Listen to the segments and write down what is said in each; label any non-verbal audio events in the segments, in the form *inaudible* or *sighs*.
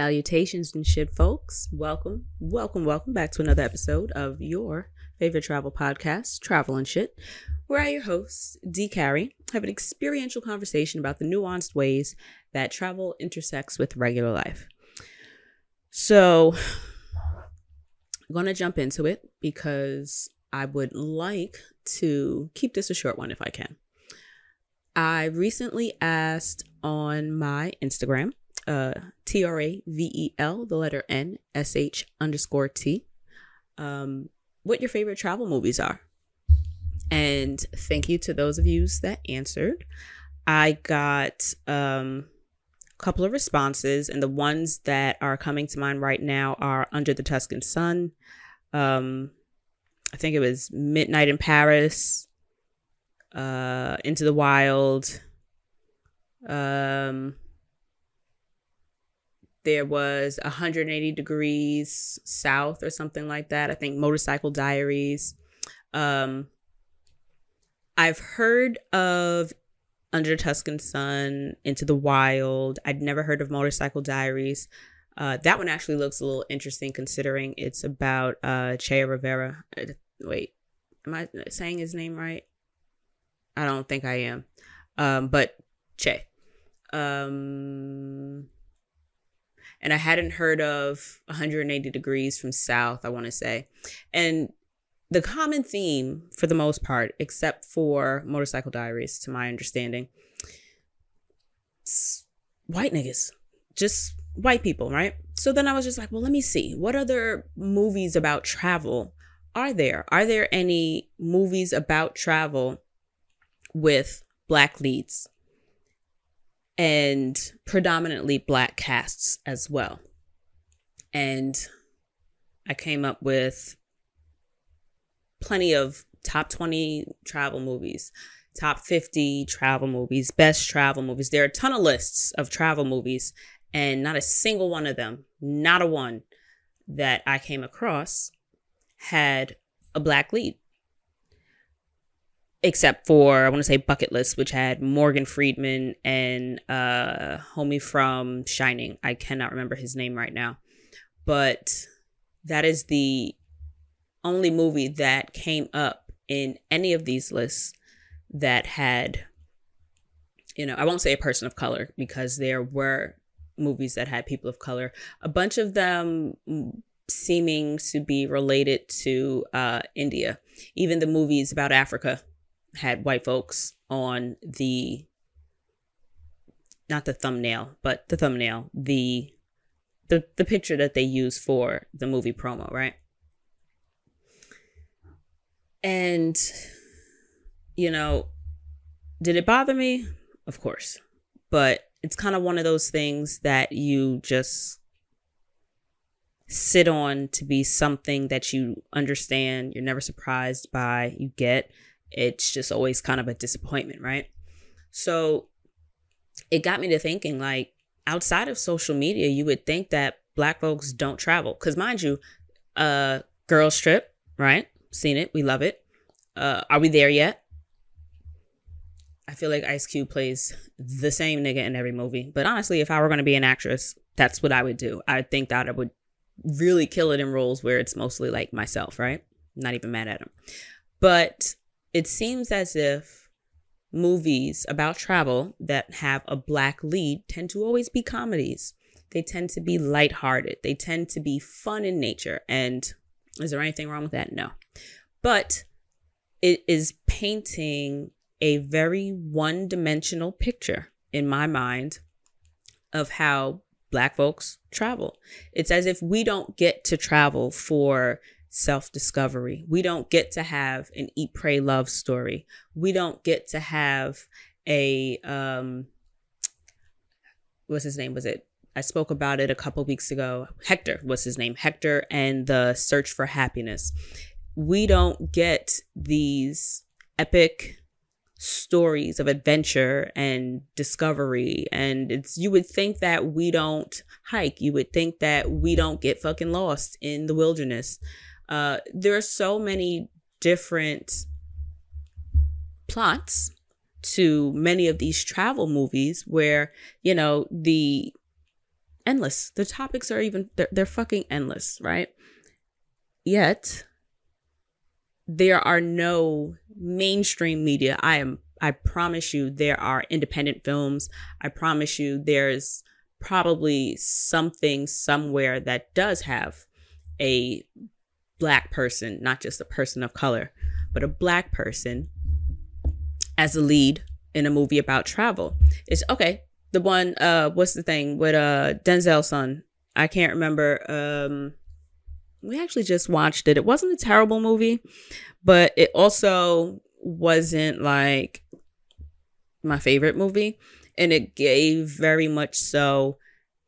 Salutations and shit, folks. Welcome, welcome, welcome back to another episode of your favorite travel podcast, Travel and Shit, where I, your host, D. Carrie, have an experiential conversation about the nuanced ways that travel intersects with regular life. So, I'm going to jump into it because I would like to keep this a short one if I can. I recently asked on my Instagram, uh, T R A V E L, the letter N S H underscore T, um, what your favorite travel movies are. And thank you to those of you that answered. I got um, a couple of responses, and the ones that are coming to mind right now are Under the Tuscan Sun. Um, I think it was Midnight in Paris, uh, Into the Wild. Um, there was 180 degrees south or something like that. I think Motorcycle Diaries. Um, I've heard of Under Tuscan Sun, Into the Wild. I'd never heard of Motorcycle Diaries. Uh, that one actually looks a little interesting considering it's about uh, Che Rivera. Uh, wait, am I saying his name right? I don't think I am. Um, but Che. Um, and I hadn't heard of 180 degrees from South, I want to say. And the common theme, for the most part, except for Motorcycle Diaries, to my understanding, white niggas, just white people, right? So then I was just like, well, let me see. What other movies about travel are there? Are there any movies about travel with black leads? And predominantly black casts as well. And I came up with plenty of top 20 travel movies, top 50 travel movies, best travel movies. There are a ton of lists of travel movies, and not a single one of them, not a one that I came across had a black lead except for I want to say Bucket List, which had Morgan Freeman and uh homie from Shining. I cannot remember his name right now. But that is the only movie that came up in any of these lists that had you know, I won't say a person of color because there were movies that had people of color. A bunch of them seeming to be related to uh, India. Even the movies about Africa had white folks on the not the thumbnail, but the thumbnail, the the the picture that they use for the movie promo, right? And you know, did it bother me? Of course. But it's kind of one of those things that you just sit on to be something that you understand, you're never surprised by, you get it's just always kind of a disappointment, right? So it got me to thinking like outside of social media, you would think that black folks don't travel. Cause mind you, uh girls trip, right? Seen it, we love it. Uh are we there yet? I feel like Ice Cube plays the same nigga in every movie. But honestly, if I were gonna be an actress, that's what I would do. I think that I would really kill it in roles where it's mostly like myself, right? Not even mad at him. But it seems as if movies about travel that have a black lead tend to always be comedies. They tend to be lighthearted. They tend to be fun in nature. And is there anything wrong with that? No. But it is painting a very one dimensional picture in my mind of how black folks travel. It's as if we don't get to travel for self discovery. We don't get to have an eat, pray, love story. We don't get to have a, um, what's his name? Was it? I spoke about it a couple weeks ago. Hector was his name. Hector and the search for happiness. We don't get these epic stories of adventure and discovery and it's you would think that we don't hike you would think that we don't get fucking lost in the wilderness uh, there are so many different plots to many of these travel movies where, you know, the endless, the topics are even, they're, they're fucking endless, right? Yet, there are no mainstream media. I am, I promise you, there are independent films. I promise you, there's probably something somewhere that does have a black person, not just a person of color, but a black person as a lead in a movie about travel. It's okay. The one, uh, what's the thing with uh Denzel's son? I can't remember. Um, we actually just watched it. It wasn't a terrible movie, but it also wasn't like my favorite movie, and it gave very much so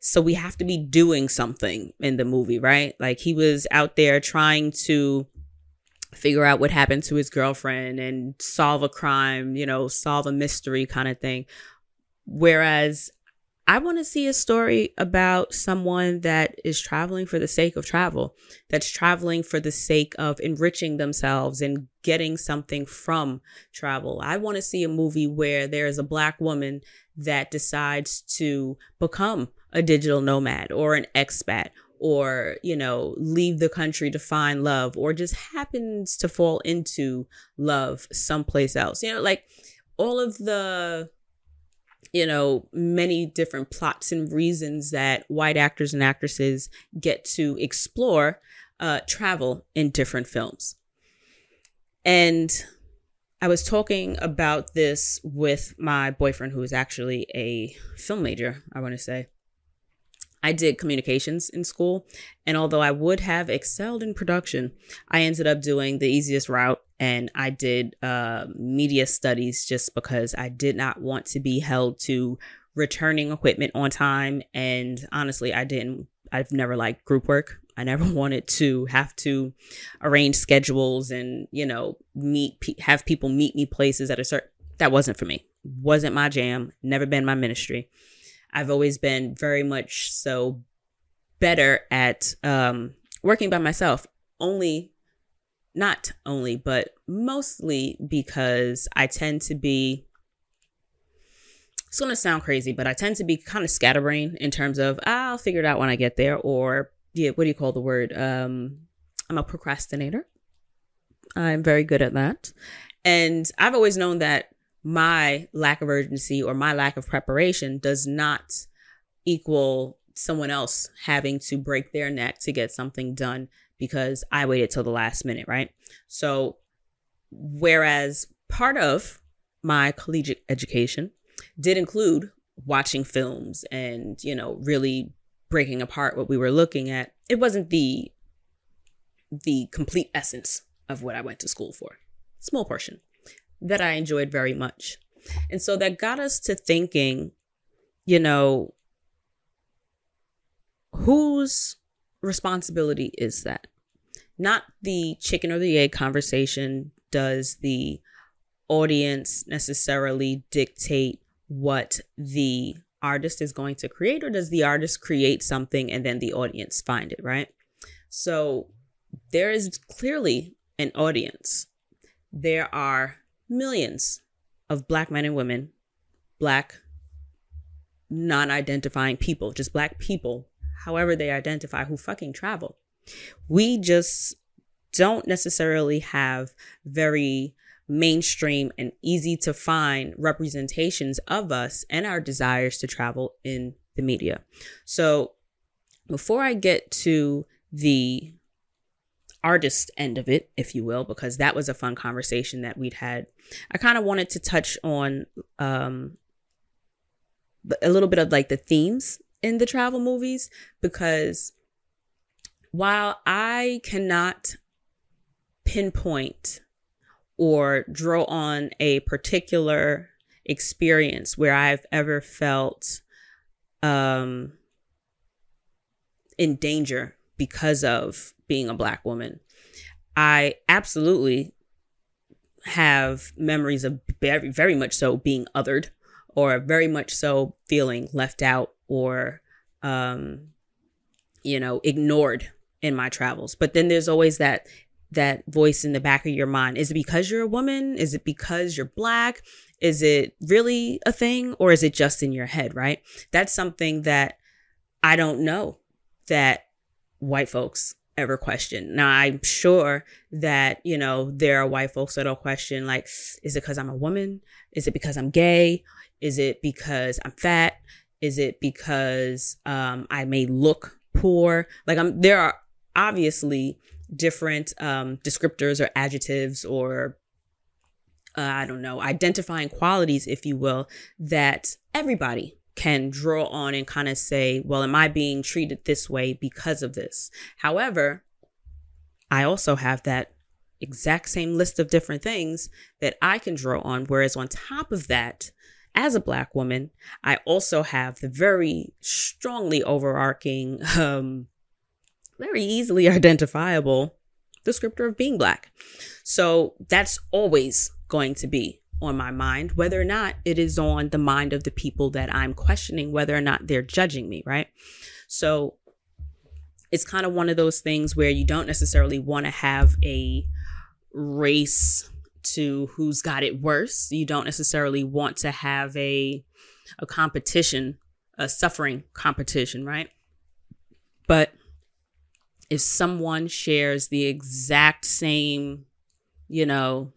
so we have to be doing something in the movie, right? Like he was out there trying to figure out what happened to his girlfriend and solve a crime, you know, solve a mystery kind of thing. Whereas I want to see a story about someone that is traveling for the sake of travel, that's traveling for the sake of enriching themselves and getting something from travel. I want to see a movie where there is a black woman that decides to become a digital nomad or an expat or you know leave the country to find love or just happens to fall into love someplace else you know like all of the you know many different plots and reasons that white actors and actresses get to explore uh, travel in different films and i was talking about this with my boyfriend who is actually a film major i want to say I did communications in school. And although I would have excelled in production, I ended up doing the easiest route and I did uh, media studies just because I did not want to be held to returning equipment on time. And honestly, I didn't, I've never liked group work. I never *laughs* wanted to have to arrange schedules and, you know, meet, have people meet me places at a certain, that wasn't for me. Wasn't my jam, never been my ministry. I've always been very much so better at um, working by myself, only, not only, but mostly because I tend to be. It's gonna sound crazy, but I tend to be kind of scatterbrained in terms of I'll figure it out when I get there, or yeah, what do you call the word? Um, I'm a procrastinator. I'm very good at that. And I've always known that my lack of urgency or my lack of preparation does not equal someone else having to break their neck to get something done because I waited till the last minute, right? So, whereas part of my collegiate education did include watching films and, you know, really breaking apart what we were looking at, it wasn't the the complete essence of what I went to school for. Small portion that I enjoyed very much. And so that got us to thinking, you know, whose responsibility is that? Not the chicken or the egg conversation. Does the audience necessarily dictate what the artist is going to create, or does the artist create something and then the audience find it, right? So there is clearly an audience. There are millions of black men and women, black non identifying people, just black people, however they identify, who fucking travel. We just don't necessarily have very mainstream and easy to find representations of us and our desires to travel in the media. So, before I get to the artist end of it, if you will, because that was a fun conversation that we'd had. I kind of wanted to touch on um, a little bit of like the themes in the travel movies because while I cannot pinpoint or draw on a particular experience where I've ever felt um, in danger because of being a black woman. I absolutely have memories of very, very much so being othered or very much so feeling left out or, um, you know, ignored in my travels. But then there's always that that voice in the back of your mind. Is it because you're a woman? Is it because you're black? Is it really a thing or is it just in your head, right? That's something that I don't know that white folks ever question. Now, I'm sure that, you know, there are white folks that'll question, like, is it because I'm a woman? Is it because I'm gay? Is it because I'm fat? Is it because um, I may look poor? Like, I'm, there are obviously different um, descriptors or adjectives or uh, I don't know, identifying qualities, if you will, that everybody can draw on and kind of say, well, am I being treated this way because of this? However, I also have that exact same list of different things that I can draw on. Whereas on top of that, as a black woman, I also have the very strongly overarching, *laughs* um, very easily *laughs* identifiable descriptor of being black. So that's always going to be on my mind, whether or not it is on the mind of the people that I'm questioning, whether or not they're judging me, right? So it's kind of one of those things where you don't necessarily want to have a race to who's got it worse. You don't necessarily want to have a a competition, a suffering competition, right? But if someone shares the exact same, you know,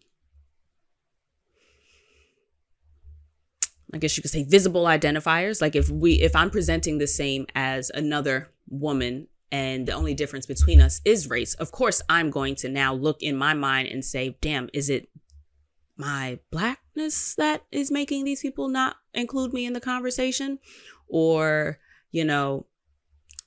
I guess you could say visible identifiers. Like if we, if I'm presenting the same as another woman and the only difference between us is race, of course, I'm going to now look in my mind and say, damn, is it my blackness that is making these people not include me in the conversation? Or, you know,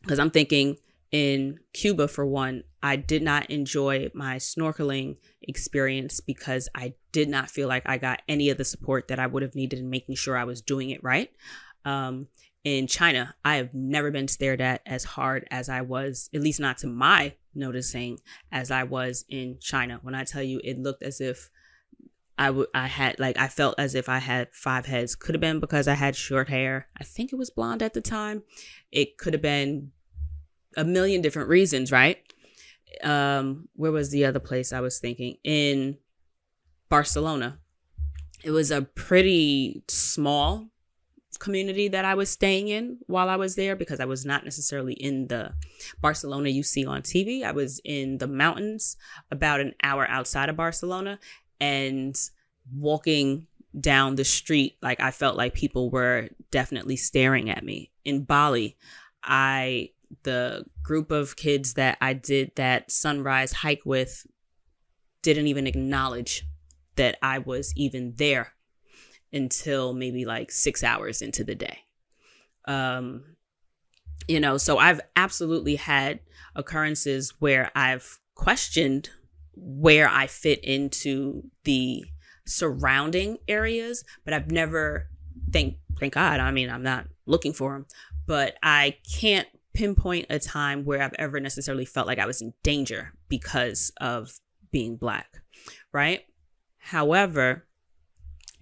because I'm thinking, in Cuba, for one, I did not enjoy my snorkeling experience because I did not feel like I got any of the support that I would have needed in making sure I was doing it right. Um, in China, I have never been stared at as hard as I was, at least not to my noticing, as I was in China. When I tell you, it looked as if I would, I had like, I felt as if I had five heads. Could have been because I had short hair. I think it was blonde at the time. It could have been a million different reasons, right? Um, where was the other place I was thinking? In Barcelona. It was a pretty small community that I was staying in while I was there because I was not necessarily in the Barcelona you see on TV. I was in the mountains about an hour outside of Barcelona and walking down the street like I felt like people were definitely staring at me. In Bali, I the group of kids that I did that sunrise hike with didn't even acknowledge that I was even there until maybe like six hours into the day. Um, you know, so I've absolutely had occurrences where I've questioned where I fit into the surrounding areas, but I've never thank thank God. I mean, I'm not looking for them, but I can't pinpoint a time where I've ever necessarily felt like I was in danger because of being black, right? However,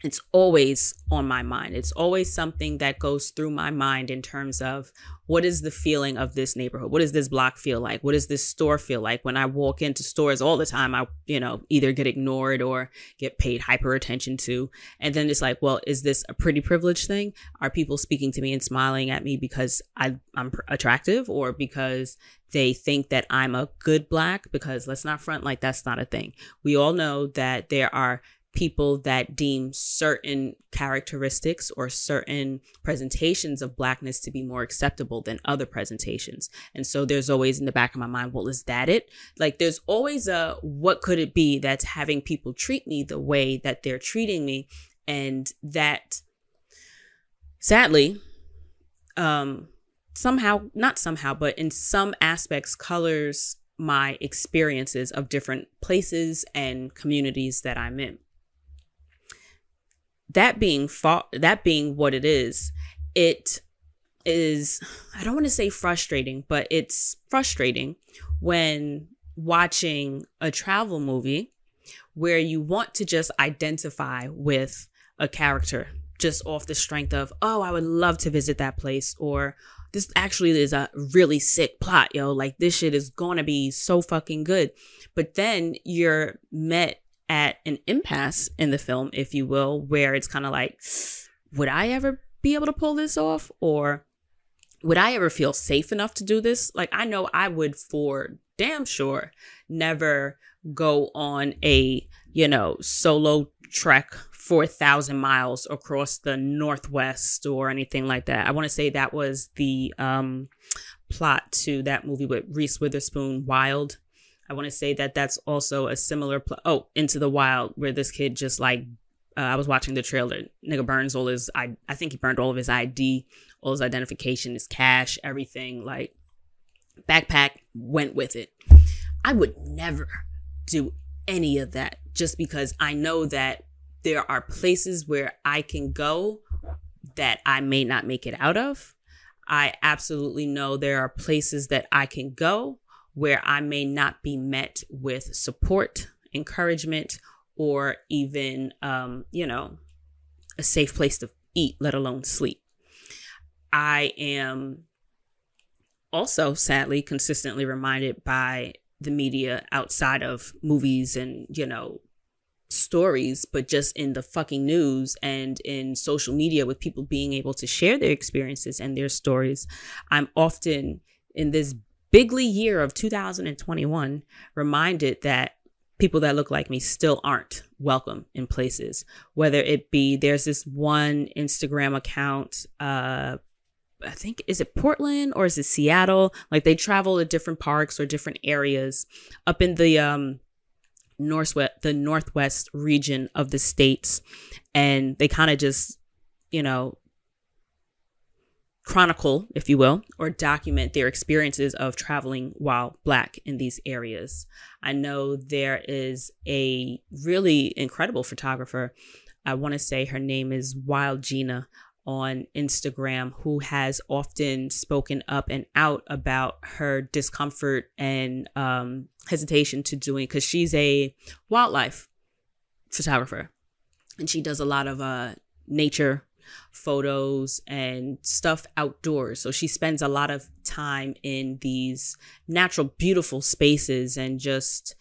it's always on my mind. It's always something that goes through my mind in terms of what is the feeling of this neighborhood? What does this block feel like? What does this store feel like? When I walk into stores all the time, I, you know, either get ignored or get paid hyper attention to. And then it's like, well, is this a pretty privileged thing? Are people speaking to me and smiling at me because I, I'm attractive or because they think that I'm a good black? Because let's not front like that's not a thing. We all know that there are people that deem certain characteristics or certain presentations of blackness to be more acceptable than other presentations. And so there's always in the back of my mind, well, is that it? Like there's always a what could it be that's having people treat me the way that they're treating me and that sadly um somehow not somehow but in some aspects colors my experiences of different places and communities that I'm in that being fa- that being what it is, it is I don't want to say frustrating, but it's frustrating when watching a travel movie where you want to just identify with a character just off the strength of, oh, I would love to visit that place, or this actually is a really sick plot, yo. Like this shit is gonna be so fucking good. But then you're met at an impasse in the film, if you will, where it's kind of like, would I ever be able to pull this off? Or would I ever feel safe enough to do this? Like, I know I would for damn sure never go on a, you know, solo trek 4,000 miles across the Northwest or anything like that. I want to say that was the um, plot to that movie with Reese Witherspoon, Wild. I want to say that that's also a similar plot. Oh, Into the Wild, where this kid just like, uh, I was watching the trailer. Nigga burns all his, I, I think he burned all of his ID, all his identification, his cash, everything. Like, backpack, went with it. I would never do any of that just because I know that there are places where I can go that I may not make it out of. I absolutely know there are places that I can go where I may not be met with support, encouragement, or even, um, you know, a safe place to eat, let alone sleep. I am also sadly consistently reminded by the media outside of movies and, you know, stories, but just in the fucking news and in social media with people being able to share their experiences and their stories, I'm often in this bigly year of 2021 reminded that people that look like me still aren't welcome in places. Whether it be there's this one Instagram account, uh, I think is it Portland or is it Seattle? Like they travel to different parks or different areas up in the um northwest the northwest region of the states and they kind of just you know chronicle if you will or document their experiences of traveling while black in these areas. I know there is a really incredible photographer. I want to say her name is wild gina on Instagram who has often spoken up and out about her discomfort and um, hesitation to doing because she's a wildlife photographer. And she does a lot of uh, nature photos and stuff outdoors. So she spends a lot of time in these natural, beautiful spaces and just,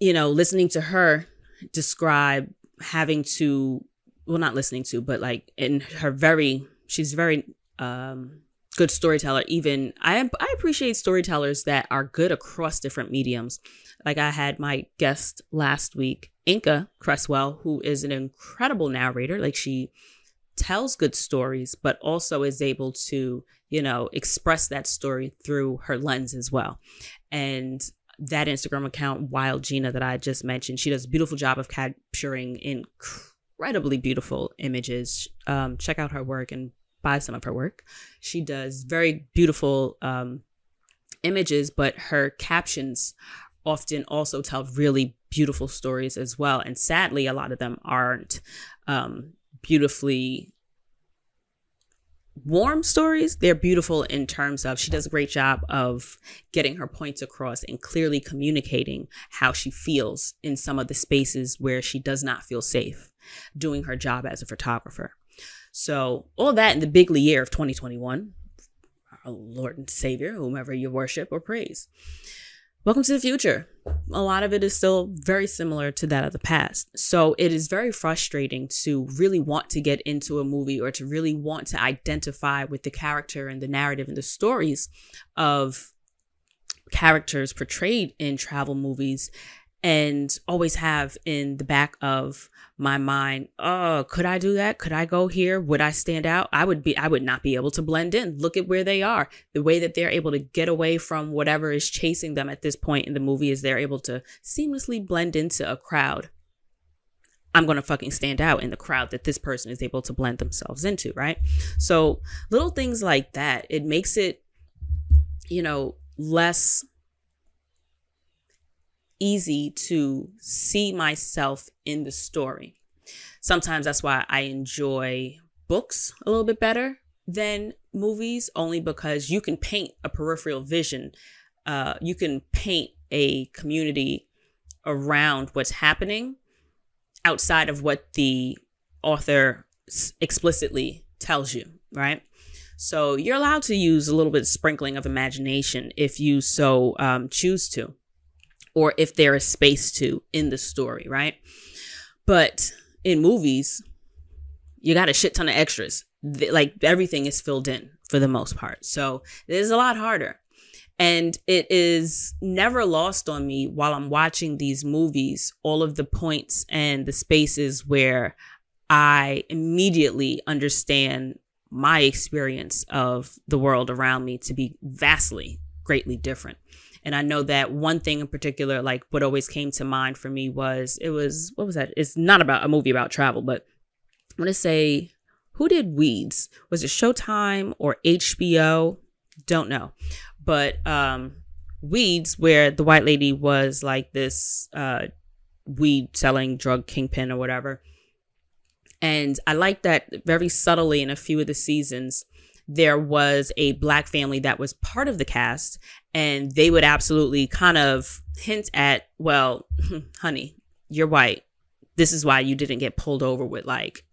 you know, listening to her describe having to well not listening to but like in her very she's very um good storyteller even i i appreciate storytellers that are good across different mediums like i had my guest last week Inka Cresswell who is an incredible narrator like she tells good stories but also is able to you know express that story through her lens as well and that instagram account wild gina that i just mentioned she does a beautiful job of capturing incredibly beautiful images. Um, check out her work and buy some of her work. She does very beautiful um, images, but her captions often also tell really beautiful stories as well. And sadly, a lot of them aren't um, beautifully warm stories. They're beautiful in terms of she does a great job of getting her points across and clearly communicating how she feels in some of the spaces where she does not feel safe doing her job as a photographer. So, all that in the bigly year of 2021, our Lord and Savior, whomever you worship or praise. Welcome to the future. A lot of it is still very similar to that of the past. So it is very frustrating to really want to get into a movie or to really want to identify with the character and the narrative and the stories of characters portrayed in travel movies and always have in the back of my mind oh could i do that? Could i go here? Would i stand out? I would be i would not be able to blend in. Look at where they are. The way that they're able to get away from whatever is chasing them at this point in the movie is they're able to seamlessly blend into a crowd. I'm going to fucking stand out in the crowd that this person is able to blend themselves into right? So little things like that it makes it you know less easy to see myself in the story. Sometimes that's why I enjoy books a little bit better than movies, only because you can paint a peripheral vision. Uh, you can paint a community around what's happening outside of what the author explicitly tells you, right? So you're allowed to use a little bit sprinkling of imagination if you so um, choose to, or if there is space to in the story, right? But in movies, you got a shit ton of extras. Like everything is filled in for the most part. So it is a lot harder. And it is never lost on me while I'm watching these movies, all of the points and the spaces where I immediately understand my experience of the world around me to be vastly, greatly different. And I know that one thing in particular, like what always came to mind for me was it was, what was that? It's not about a movie about travel, but I want to say, who did Weeds? Was it Showtime or HBO? Don't know. But um Weeds, where the white lady was like this uh weed selling drug kingpin or whatever and I like that very subtly in a few of the seasons, there was a black family that was part of the cast, and they would absolutely kind of hint at, well, *laughs* honey, you're white. This is why you didn't get pulled over with like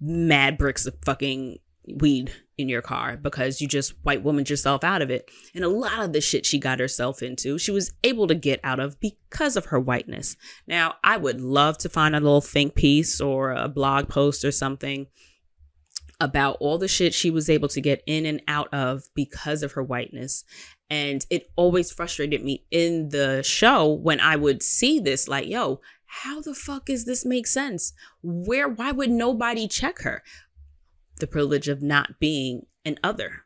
mad bricks of fucking weed in your car because you just white womaned yourself out of it. And a lot of the shit she got herself into, she was able to get out of because of her whiteness. Now, I would love to find a little think piece or a blog post or something about all the shit she was able to get in and out of because of her whiteness. And it always frustrated me in the show when I would see this, like, yo, how the fuck does this make sense? Where, why would nobody check her? the privilege of not being an other,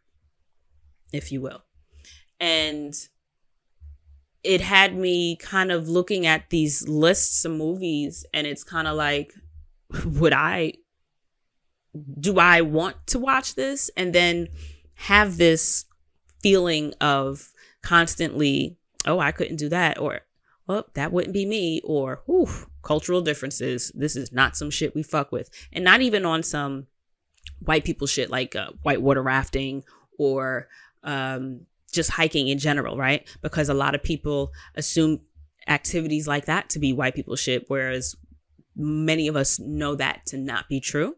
if you will. And it had me kind of looking at these lists of movies, and it's kind of like, *laughs* would I, do I want to watch this? And then have this feeling of constantly, oh, I couldn't do that, or, well, that wouldn't be me, or, whew, cultural differences. This is not some shit we fuck with. And not even on some white people shit like uh, whitewater rafting or um, just hiking in general, right? Because a lot of people assume activities like that to be white people shit, whereas many of us know that to not be true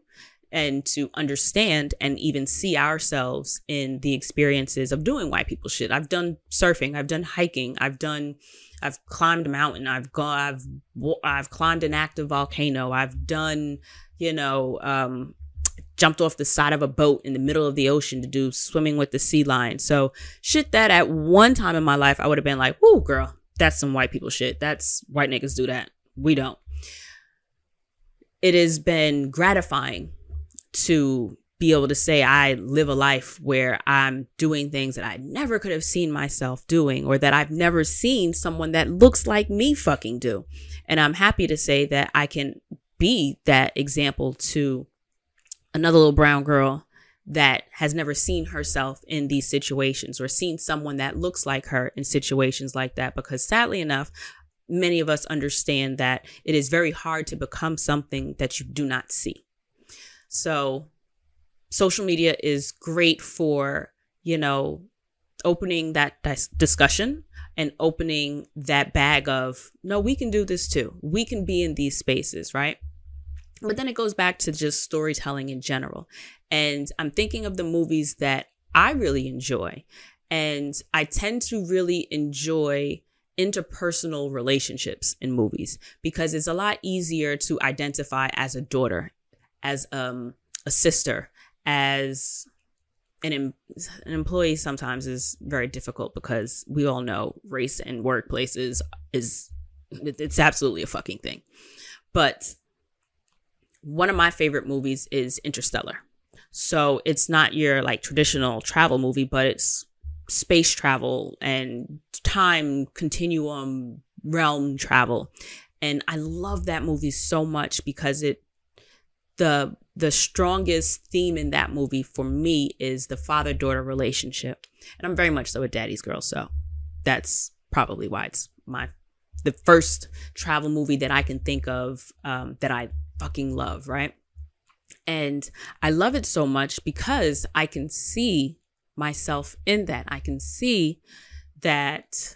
and to understand and even see ourselves in the experiences of doing white people shit. I've done surfing, I've done hiking, I've done I've climbed a mountain, I've gone I've I've climbed an active volcano, I've done, you know, um jumped off the side of a boat in the middle of the ocean to do swimming with the sea lion. So shit that at one time in my life I would have been like, "Whoo, girl, that's some white people shit. That's white niggas do that. We don't." It has been gratifying to be able to say I live a life where I'm doing things that I never could have seen myself doing or that I've never seen someone that looks like me fucking do. And I'm happy to say that I can be that example to another little brown girl that has never seen herself in these situations or seen someone that looks like her in situations like that. Because sadly enough, many of us understand that it is very hard to become something that you do not see. So, social media is great for, you know, opening that dis- discussion and opening that bag of, no, we can do this too. We can be in these spaces, right? But then it goes back to just storytelling in general. And I'm thinking of the movies that I really enjoy. And I tend to really enjoy interpersonal relationships in movies because it's a lot easier to identify as a daughter, as um, a sister, as an, em- an employee sometimes is very difficult because we all know race and workplaces is it's absolutely a fucking thing. But one of my favorite movies is Interstellar. So it's not your like traditional travel movie, but it's space travel and time continuum realm travel. And I love that movie so much because it the the strongest theme in that movie for me is the father daughter relationship. And I'm very much so a daddy's girl, so that's probably why it's my the first travel movie that I can think of um, that I fucking love, right? And I love it so much because I can see myself in that. I can see that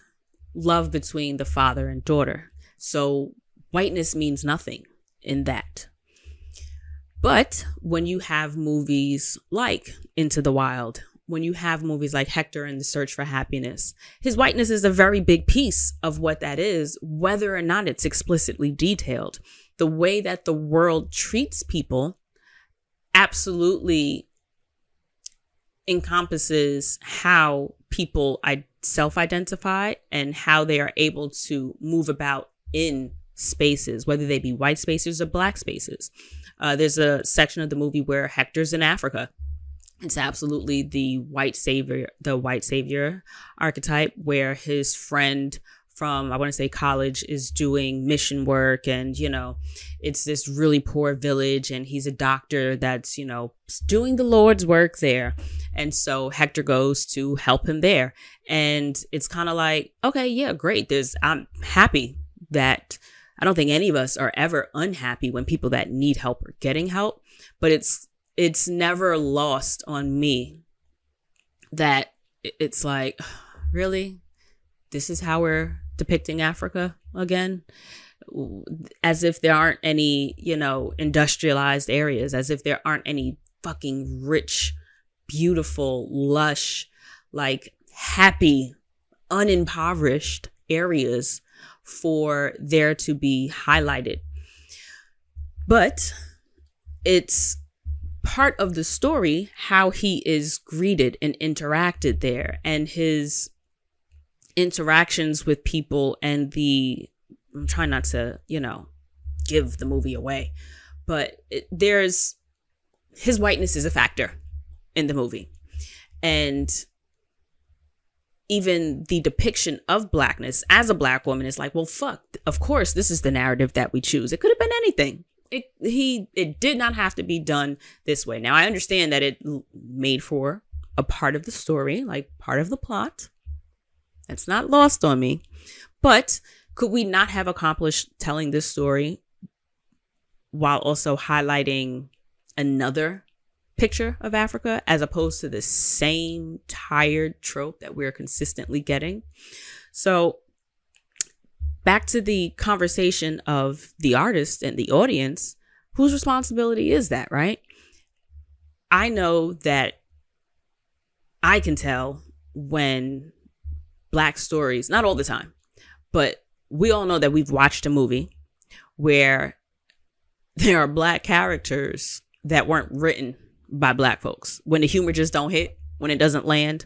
love between the father and daughter. So whiteness means nothing in that. But when you have movies like Into the Wild, when you have movies like Hector and the Search for Happiness, his whiteness is a very big piece of what that is, whether or not it's explicitly detailed. The way that the world treats people absolutely encompasses how people self identify and how they are able to move about in spaces, whether they be white spaces or black spaces. Uh, there's a section of the movie where Hector's in Africa. It's absolutely the white savior, the white savior archetype, where his friend from I want to say college is doing mission work and you know it's this really poor village and he's a doctor that's you know doing the Lord's work there and so Hector goes to help him there and it's kind of like okay yeah great there's I'm happy that I don't think any of us are ever unhappy when people that need help are getting help but it's it's never lost on me that it's like *sighs* really? This is how we're depicting Africa again? As if there aren't any, you know, industrialized areas, as if there aren't any fucking rich, beautiful, lush, like happy, unimpoverished areas for there to be highlighted. But it's part of the story how he is greeted and interacted there and his interactions with people and the I'm trying not to, you know, give the movie away, but it, there's his whiteness is a factor in the movie. And even the depiction of blackness as a black woman is like, well, fuck, of course, this is the narrative that we choose. It could have been anything. It, he, it did not have to be done this way. Now, I understand that it made for a part of the story, like part of the plot. It's not lost on me. But could we not have accomplished telling this story while also highlighting another picture of Africa as opposed to the same tired trope that we're consistently getting? So, back to the conversation of the artist and the audience, whose responsibility is that, right? I know that I can tell when black stories, not all the time, but we all know that we've watched a movie where *laughs* there are black characters that weren't written by black folks when the humor just don't hit when it doesn't land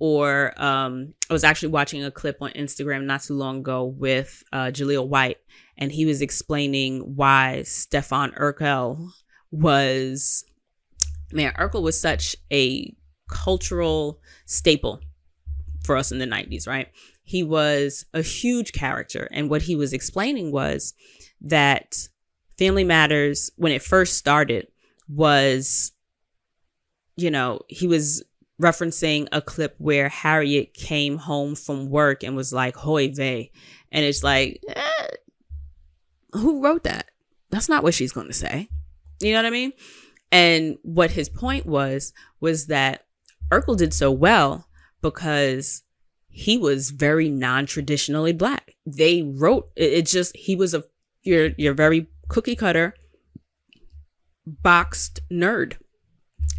or um, i was actually watching a clip on instagram not too long ago with uh, jaleel white and he was explaining why stefan urkel was man urkel was such a cultural staple for us in the 90s right he was a huge character. And what he was explaining was that Family Matters, when it first started, was, you know, he was referencing a clip where Harriet came home from work and was like, Hoy vey. And it's like, eh, who wrote that? That's not what she's going to say. You know what I mean? And what his point was, was that Urkel did so well because he was very non-traditionally black. They wrote it, it just he was a you're you're very cookie cutter boxed nerd.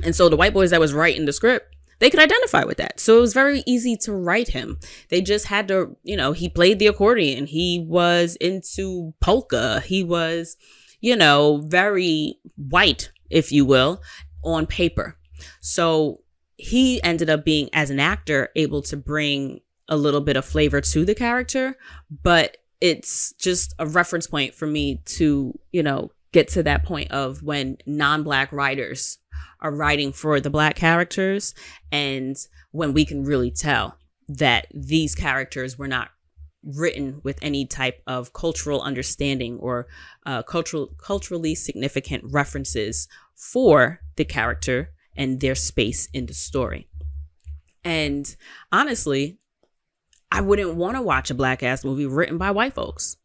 And so the white boys that was writing the script, they could identify with that. So it was very easy to write him. They just had to, you know, he played the accordion. He was into polka. He was, you know, very white, if you will, on paper. So he ended up being, as an actor, able to bring a little bit of flavor to the character, but it's just a reference point for me to, you know, get to that point of when non-black writers are writing for the black characters and when we can really tell that these characters were not written with any type of cultural understanding or uh, cultural culturally significant references for the character and their space in the story. And honestly, I wouldn't want to watch a black ass movie written by white folks.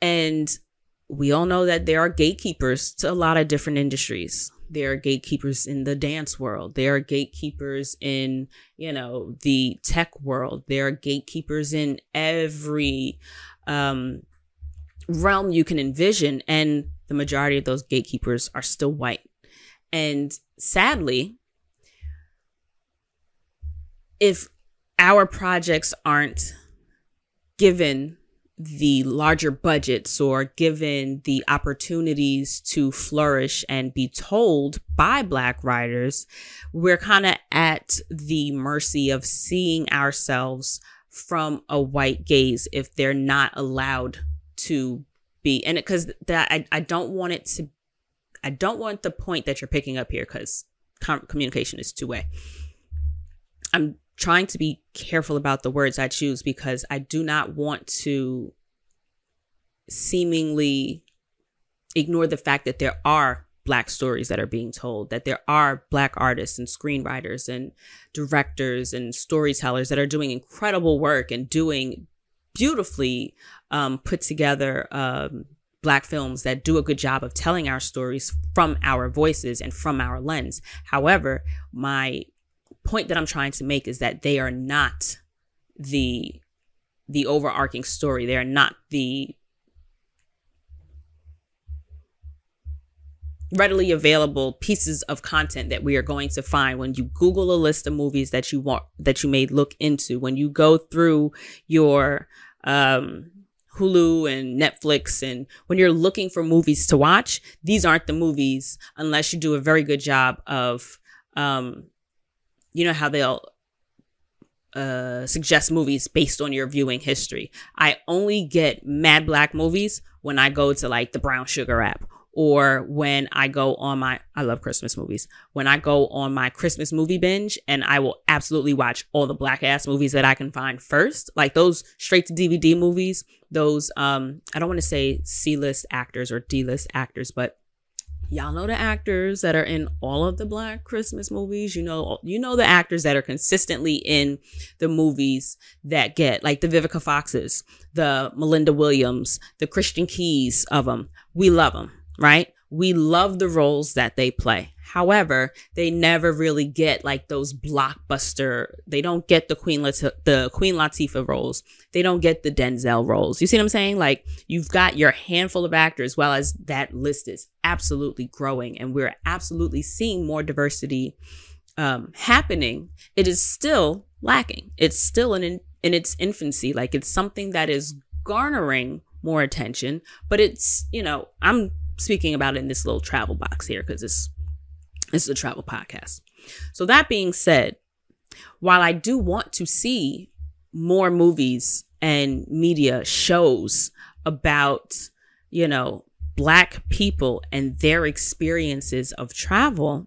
And we all know that there are gatekeepers to a lot of different industries. There are gatekeepers in the dance world. There are gatekeepers in, you know, the tech world. There are gatekeepers in every um, realm you can envision. And the majority of those gatekeepers are still white. And sadly, if our projects aren't given the larger budgets or given the opportunities to flourish and be told by black writers, we're kind of at the mercy of seeing ourselves from a white gaze if they're not allowed to be and because that I, I don't want it to i don't want the point that you're picking up here because com- communication is two way i'm trying to be careful about the words i choose because i do not want to seemingly ignore the fact that there are black stories that are being told that there are black artists and screenwriters and directors and storytellers that are doing incredible work and doing beautifully um, put together um, black films that do a good job of telling our stories from our voices and from our lens. However, my point that I'm trying to make is that they are not the the overarching story. They are not the readily available pieces of content that we are going to find when you google a list of movies that you want that you may look into when you go through your um, Hulu and Netflix. And when you're looking for movies to watch, these aren't the movies unless you do a very good job of, um, you know, how they'll uh, suggest movies based on your viewing history. I only get mad black movies when I go to like the brown sugar app or when I go on my, I love Christmas movies. When I go on my Christmas movie binge and I will absolutely watch all the black ass movies that I can find first, like those straight to DVD movies, those, um, I don't want to say C list actors or D list actors, but y'all know the actors that are in all of the black christmas movies you know you know the actors that are consistently in the movies that get like the vivica foxes the melinda williams the christian keyes of them we love them right? We love the roles that they play. However, they never really get like those blockbuster. They don't get the Queen Lat- the Queen Latifah roles. They don't get the Denzel roles. You see what I'm saying? Like you've got your handful of actors, well as that list is absolutely growing, and we're absolutely seeing more diversity um, happening. It is still lacking. It's still in in its infancy. Like it's something that is garnering more attention, but it's you know I'm speaking about it in this little travel box here because this, this is a travel podcast. So, that being said, while I do want to see more movies and media shows about, you know, Black people and their experiences of travel,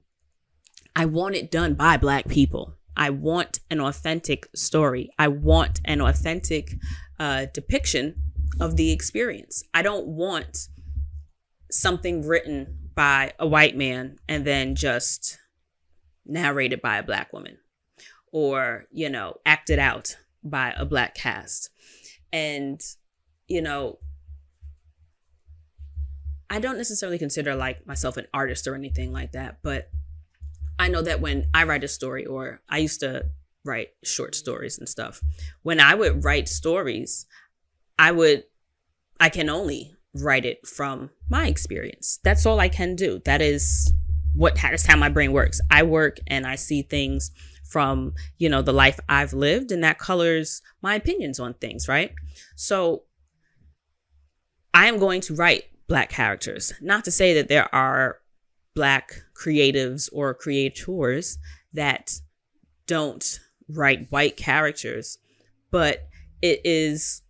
I want it done by Black people. I want an authentic story. I want an authentic uh, depiction of the experience. I don't want something written by a white man and then just narrated by a black woman or, you know, acted out by a black cast. And, you know, I don't necessarily consider like myself an artist or anything like that, but I know that when I write a story or I used to write short stories and stuff, when I would write stories, I would I can only write it from my experience. That's all I can do. That is what that's how my brain works. I work and I see things from, you know, the life I've lived and that colors my opinions on things, right? So I am going to write black characters. Not to say that there are black creatives or creators that don't write white characters, but it is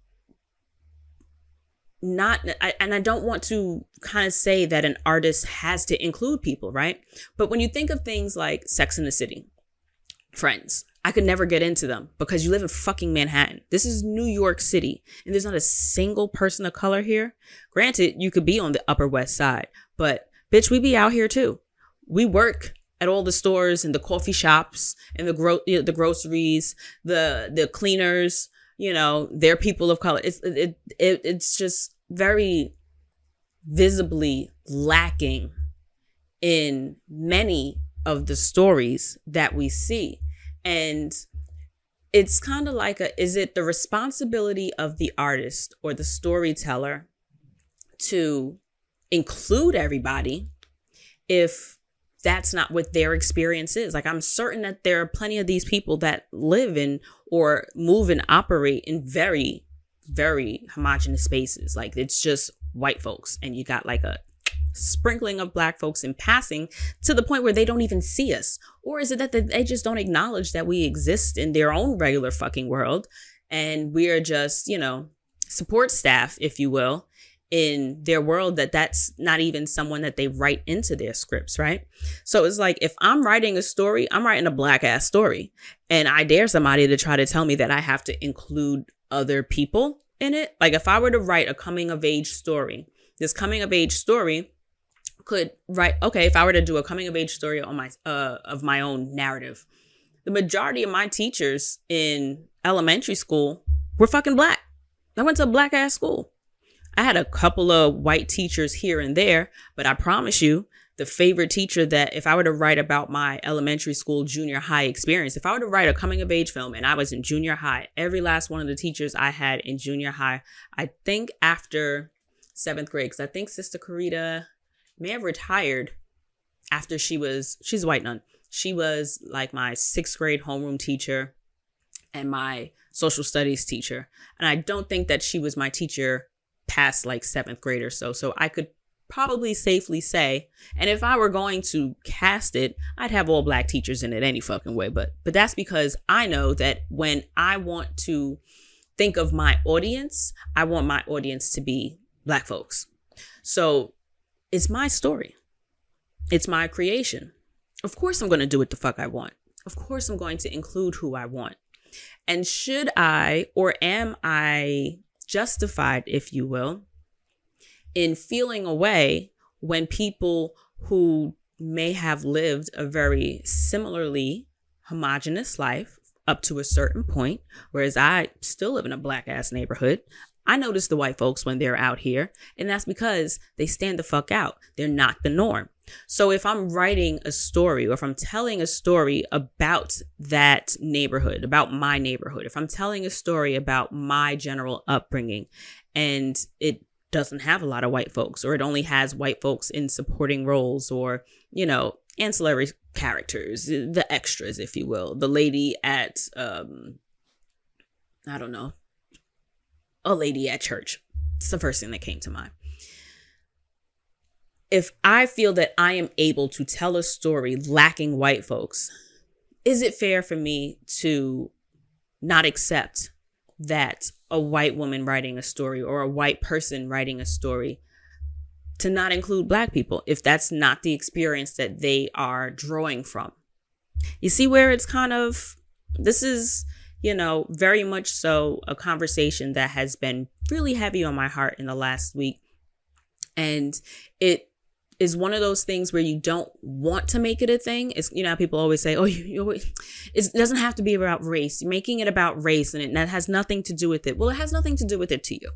not I, and i don't want to kind of say that an artist has to include people right? But when you think of things like sex in the city friends i could never get into them because you live in fucking manhattan. This is new york city and there's not a single person of color here. Granted you could be on the upper west side but bitch we be out here too. We work at all the stores and the coffee shops and the gro- the groceries the the cleaners you know, they're people of color. It's it, it it's just very visibly lacking in many of the stories that we see. And it's kind of like a is it the responsibility of the artist or the storyteller to include everybody if that's not what their experience is. Like I'm certain that there are plenty of these people that live in or move and operate in very, very homogenous spaces. Like it's just white folks and you got like a sprinkling of black folks in passing to the point where they don't even see us? Or is it that they just don't acknowledge that we exist in their own regular fucking world and we are just, you know, support staff, if you will, in their world that that's not even someone that they write into their scripts, right? So it's like if I'm writing a story, I'm writing a black ass story, and I dare somebody to try to tell me that I have to include other people in it. Like if I were to write a coming of age story, this coming of age story could write okay, if I were to do a coming of age story on my uh of my own narrative, the majority of my teachers in elementary school were fucking black. I went to a black ass school. I had a couple of white teachers here and there, but I promise you, the favorite teacher that if I were to write about my elementary school, junior high experience, if I were to write a coming of age film and I was in junior high, every last one of the teachers I had in junior high, I think after seventh grade, because I think Sister Carita may have retired after she was, she's a white nun. She was like my sixth grade homeroom teacher and my social studies teacher. And I don't think that she was my teacher past like seventh grade or so. So I could probably safely say, and if I were going to cast it, I'd have all black teachers in it any fucking way. But but that's because I know that when I want to think of my audience, I want my audience to be black folks. So it's my story. It's my creation. Of course I'm going to do what the fuck I want. Of course I'm going to include who I want. And should I or am I justified, if you will, in feeling away when people who may have lived a very similarly homogenous life up to a certain point, whereas I still live in a black ass neighborhood. I notice the white folks when they're out here, and that's because they stand the fuck out. They're not the norm. So if I'm writing a story or if I'm telling a story about that neighborhood, about my neighborhood, if I'm telling a story about my general upbringing and it doesn't have a lot of white folks or it only has white folks in supporting roles or, you know, ancillary characters, the extras, if you will, the lady at, um, I don't know, a lady at church. It's the first thing that came to mind if I feel that I am able to tell a story lacking white folks, is it fair for me to not accept that a white woman writing a story or a white person writing a story to not include black people if that's not the experience that they are drawing from? You see where it's kind of this is, you know, very much so a conversation that has been really heavy on my heart in the last week. And it is one of those things where you don't want to make it a thing. It's you know people always say, "Oh, *laughs* you, you it doesn't have to be about race." You're making it about race, and it that has nothing to do with it. Well, it has nothing to do with it to you,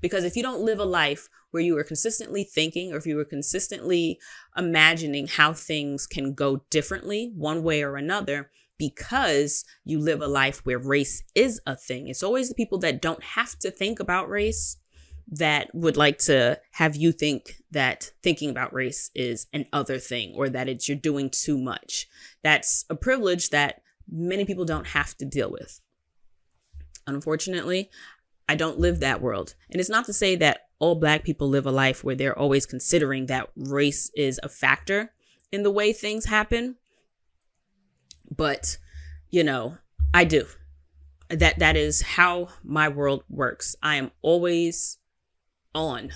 because if you don't live a life where you are consistently thinking, or if you were consistently imagining how things can go differently one way or another, because you live a life where race is a thing. It's always the people that don't have to think about race that would like to have you think that thinking about race is an other thing or that it's you're doing too much. That's a privilege that many people don't have to deal with. Unfortunately, I don't live that world. And it's not to say that all black people live a life where they're always considering that race is a factor in the way things happen. But, you know, I do. That that is how my world works. I am always on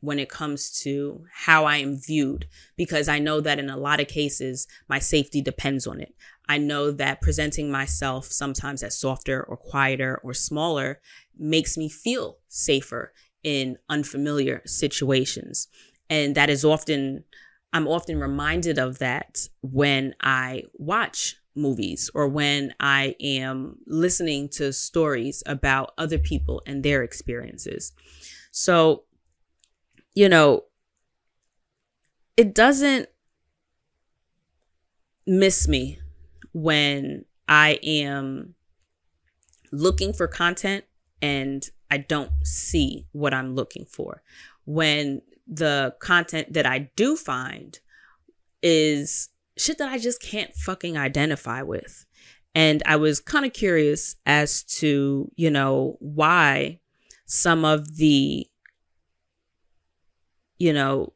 when it comes to how I am viewed because I know that in a lot of cases, my safety depends on it. I know that presenting myself sometimes as softer or quieter or smaller makes me feel safer in unfamiliar situations. And that is often, I'm often reminded of that when I watch movies or when I am listening to stories about other people and their experiences. So, you know, it doesn't miss me when I am looking for content and I don't see what I'm looking for. When the content that I do find is shit that I just can't fucking identify with. And I was kind of curious as to, you know, why some of the, you know,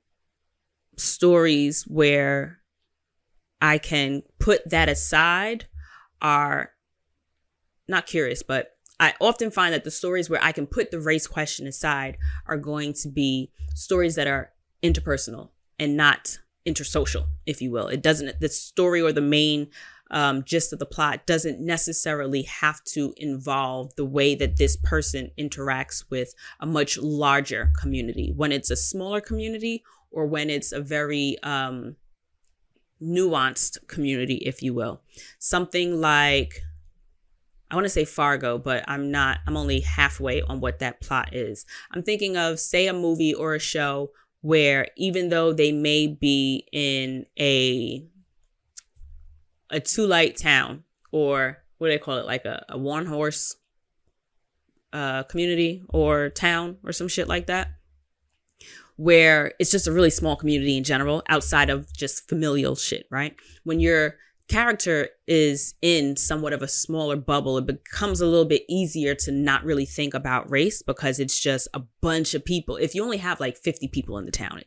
stories where I can put that aside are not curious, but I often find that the stories where I can put the race question aside are going to be stories that are interpersonal and not intersocial, if you will. It doesn't, the story or the main um, gist of the plot doesn't necessarily have to involve the way that this person interacts with a much larger community. When it's a smaller community or when it's a very um, nuanced community, if you will. Something like, I want to say Fargo, but I'm not, I'm only halfway on what that plot is. I'm thinking of, say, a movie or a show where even though they may be in a a two light town or what do they call it like a, a one horse uh community or town or some shit like that where it's just a really small community in general outside of just familial shit, right? When your character is in somewhat of a smaller bubble, it becomes a little bit easier to not really think about race because it's just a bunch of people. If you only have like 50 people in the town,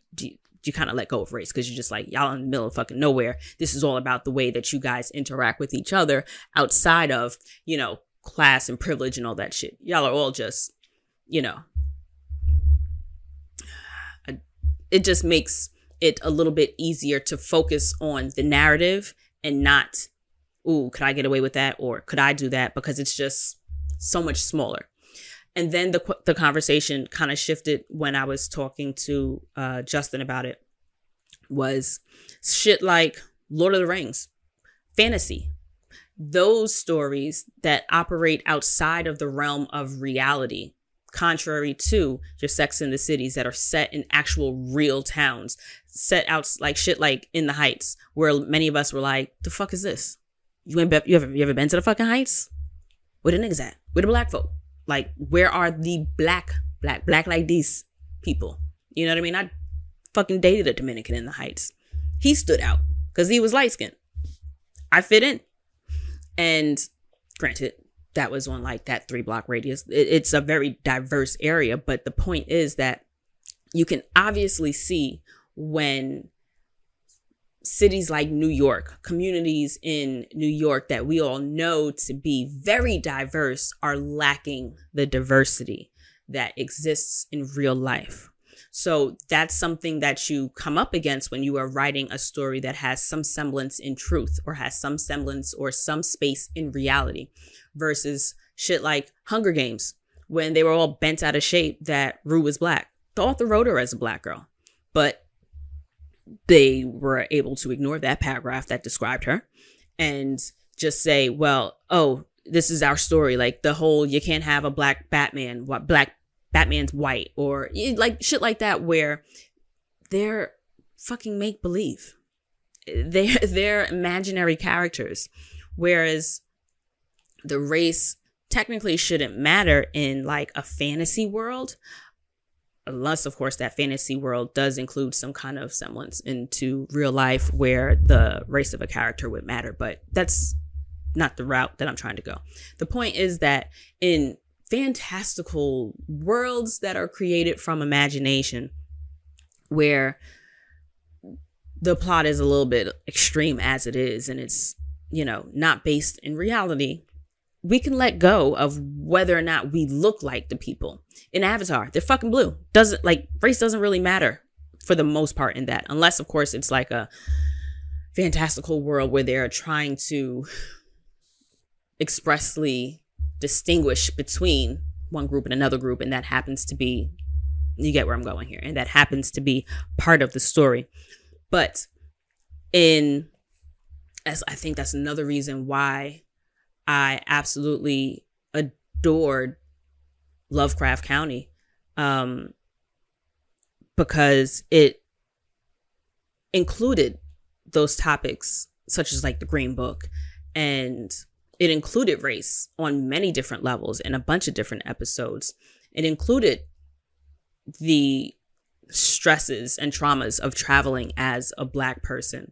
you, kind of let go of race because you're just like, y'all in the middle of fucking nowhere. This is all about the way that you guys interact with each other outside of, you know, class and privilege and all that shit. Y'all are all just, you know, it just makes it a little bit easier to focus on the narrative and not, ooh, could I get away with that? Or could I do that? Because it's just so much smaller. And then the, the conversation kind of shifted when I was talking to uh, Justin about it was shit like Lord of the Rings, fantasy, those stories that operate outside of the realm of reality contrary to your sex in the cities that are set in actual real towns set out like shit like in the heights where many of us were like the fuck is this? You ain't be- you ever you ever been to the fucking heights? Where the niggas at? Where the black folk like where are the black black black like these people? You know what i mean? I fucking dated a dominican in the heights. He stood out because he was light skinned. I fit in. And granted that was on like that three block radius. It, it's a very diverse area, but the point is that you can obviously see when cities like New York, communities in New York that we all know to be very diverse, are lacking the diversity that exists in real life. So that's something that you come up against when you are writing a story that has some semblance in truth or has some semblance or some space in reality versus shit like Hunger Games when they were all bent out of shape that Rue was black. The author wrote her as a black girl, but they were able to ignore that paragraph that described her and just say, well, oh, this is our story. Like the whole, you can't have a black Batman, what black Batman's white or like shit like that, where they're fucking make believe. They're, *laughs* they're imaginary characters. Whereas the race technically shouldn't matter in like a fantasy world unless of course that fantasy world does include some kind of semblance into real life where the race of a character would matter but that's not the route that i'm trying to go. The point is that in fantastical worlds that are created from imagination where the plot is a little bit extreme as it is and it's you know not based in reality we can let go of whether or not we look like the people in Avatar. They're fucking blue. Doesn't like race doesn't really matter for the most part in that, unless of course it's like a fantastical world where they're trying to expressly distinguish between one group and another group, and that happens to be you get where I'm going here, and that happens to be part of the story. But in as I think that's another reason why I absolutely adored Lovecraft Country um, because it included those topics, such as like the Green Book, and it included race on many different levels in a bunch of different episodes. It included the stresses and traumas of traveling as a black person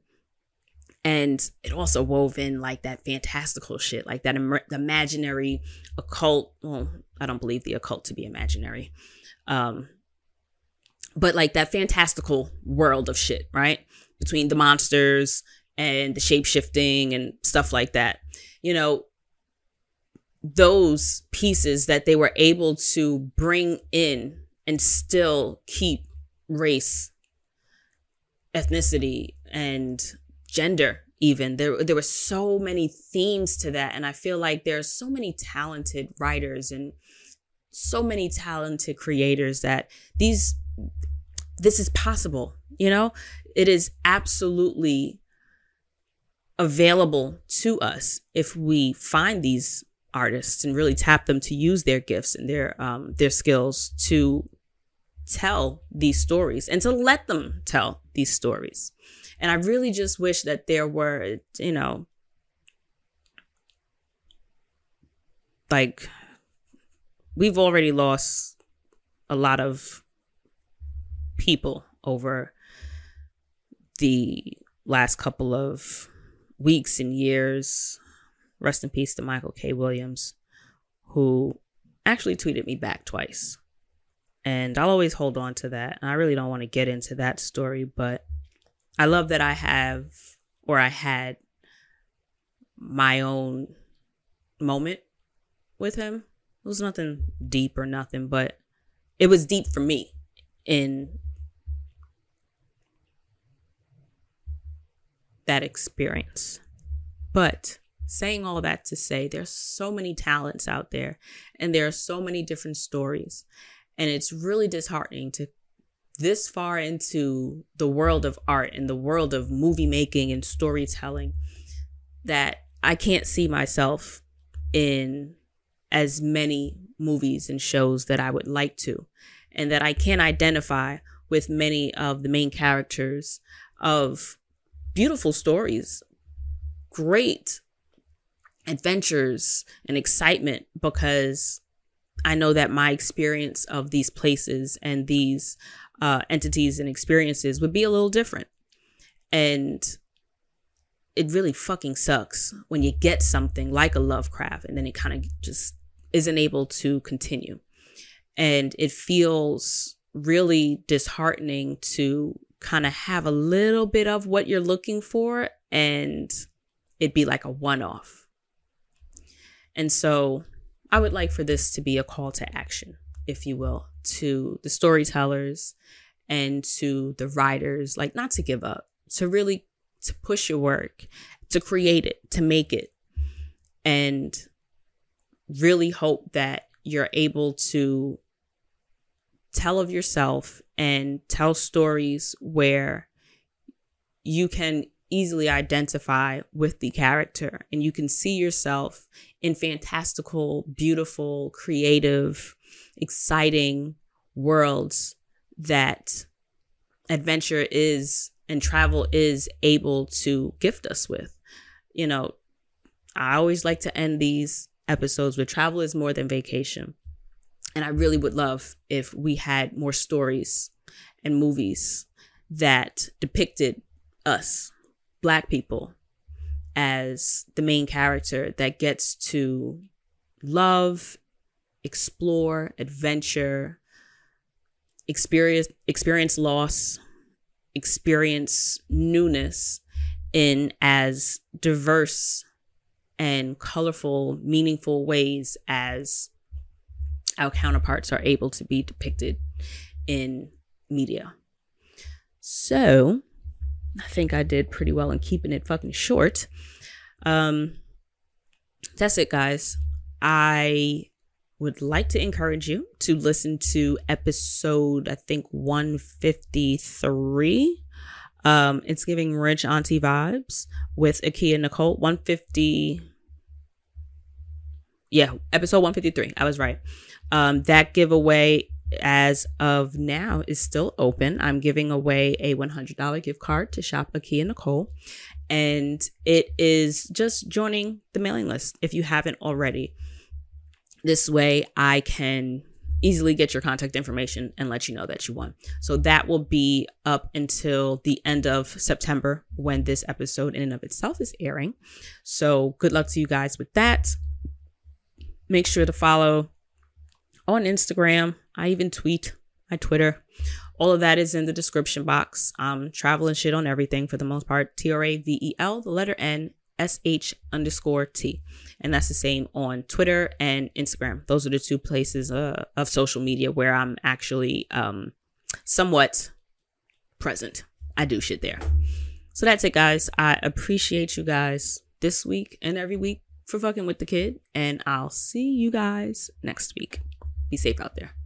and it also wove in like that fantastical shit like that Im- imaginary occult well i don't believe the occult to be imaginary um but like that fantastical world of shit right? Between the monsters and the shape shifting and stuff like that. You know those pieces that they were able to bring in and still keep race ethnicity and gender even. There there were so many themes to that and i feel like there are so many talented writers and so many talented creators that these this is possible you know? It is absolutely available to us if we find these artists and really tap them to use their gifts and their um their skills to tell these stories and to let them tell these stories and I really just wish that there were, you know, like we've already lost a lot of people over the last couple of weeks and years. Rest in peace to Michael K. Williams, who actually tweeted me back twice. And I'll always hold on to that. And I really don't want to get into that story, but I love that I have or I had my own moment with him. It was nothing deep or nothing, but it was deep for me in that experience. But saying all that to say there's so many talents out there and there are so many different stories and it's really disheartening to this far into the world of art and the world of movie making and storytelling that I can't see myself in as many movies and shows that I would like to, and that I can identify with many of the main characters of beautiful stories, great adventures and excitement because I know that my experience of these places and these uh, entities and experiences would be a little different. And it really fucking sucks when you get something like a Lovecraft and then it kind of just isn't able to continue. And it feels really disheartening to kind of have a little bit of what you're looking for and it'd be like a one off. And so I would like for this to be a call to action, if you will, to the storytellers and to the writers like not to give up to really to push your work to create it to make it and really hope that you're able to tell of yourself and tell stories where you can easily identify with the character and you can see yourself in fantastical, beautiful, creative, exciting worlds that adventure is and travel is able to gift us with. You know, I always like to end these episodes with travel is more than vacation. And I really would love if we had more stories and movies that depicted us, Black people, as the main character that gets to love, explore, adventure, experience experience loss, experience newness in as diverse and colorful, meaningful ways as our counterparts are able to be depicted in media. So, I think I did pretty well in keeping it fucking short. Um, that's it, guys. I would like to encourage you to listen to episode, I think, 153. Um, it's giving rich auntie vibes with Akia Nicole. 150. Yeah, episode 153. I was right. Um, that giveaway as of now is still open. I'm giving away a $100 gift card to shop Akia Nicole. And it is just joining the mailing list if you haven't already. This way, I can easily get your contact information and let you know that you won. So that will be up until the end of September when this episode in and of itself is airing. So good luck to you guys with that. Make sure to follow on Instagram. I even tweet my Twitter. All of that is in the description box. Um, travel and shit on everything for the most part. T R A V E L, the letter N, S H underscore T. And that's the same on Twitter and Instagram. Those are the two places uh, of social media where I'm actually um, somewhat present. I do shit there. So that's it, guys. I appreciate you guys this week and every week for fucking with the kid. And I'll see you guys next week. Be safe out there.